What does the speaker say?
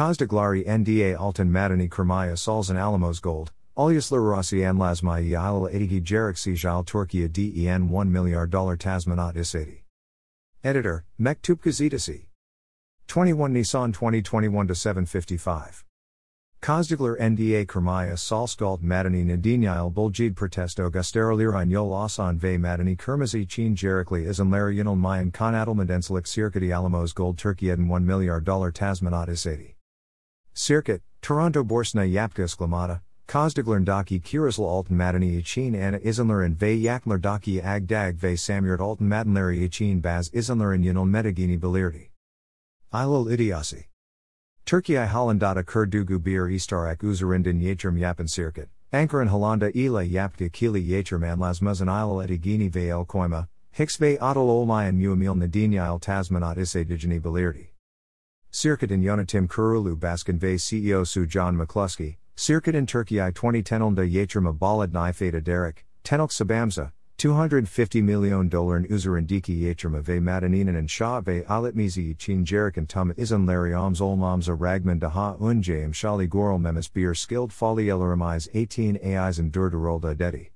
Kazdaglari NDA Altan Madani Kremaya Salzan Alamos Gold, Alyaslar Rossi Anlasmai Yail Edigi Jarek Sijal Turkiya DEN 1 milyar dollar Tasmanat Isadi. Editor, Mektup Gazetasi. 21 Nisan 2021 755. Kazdaglar NDA Kremaya Salskalt Madani Nadinyail Buljid Protesto Gusterolirin Yol Asan Ve Madani Kermazi Chin Jerikli Izanlar Yinal Mayan Kanadal Madensalik Sirkati Alamos Gold Turkey Eden 1 milyar dollar Tasmanat Isadi. Circuit, Toronto Borsna Yapka Sklamata, Kazdaglar Daki Kirisl Altan Madani Ichin Anna Izanlar and Ve Yaklar Daki Agdag Ve Samyurt Altan Madanleri Ichin Baz Izanlar and Yinal Metagini Belirdi. Ilol Idiasi. Turkey I Hollandata Kurdugu Bir Istarak Uzerindin Yatrim Yapan Circuit, Ankaran Hollanda Ila Yapka Kili Yatrim Anlasmazan Ilal Edigini Ve El Koima, Hixve Ottal Olmayan Muamil Nadinyail Tasmanat Isse Digini Belirdi. Circuit in Yonatim Kurulu Baskin Ve CEO Su John McCluskey, Circuit in Turkey I 2010 Olda Yatrim Abalad Nifeda Derek, Tenok Sabamza, 250 million dollar in Uzerindiki Yatrim Ve Madaninen and Shah Ve Jerik and Tum Izan Larry Oms Olmamza Ragman Daha Unjayim Shali Gorel Memes Beer Skilled Fali Elaramiz 18 AIs and Durdarolda Dedi.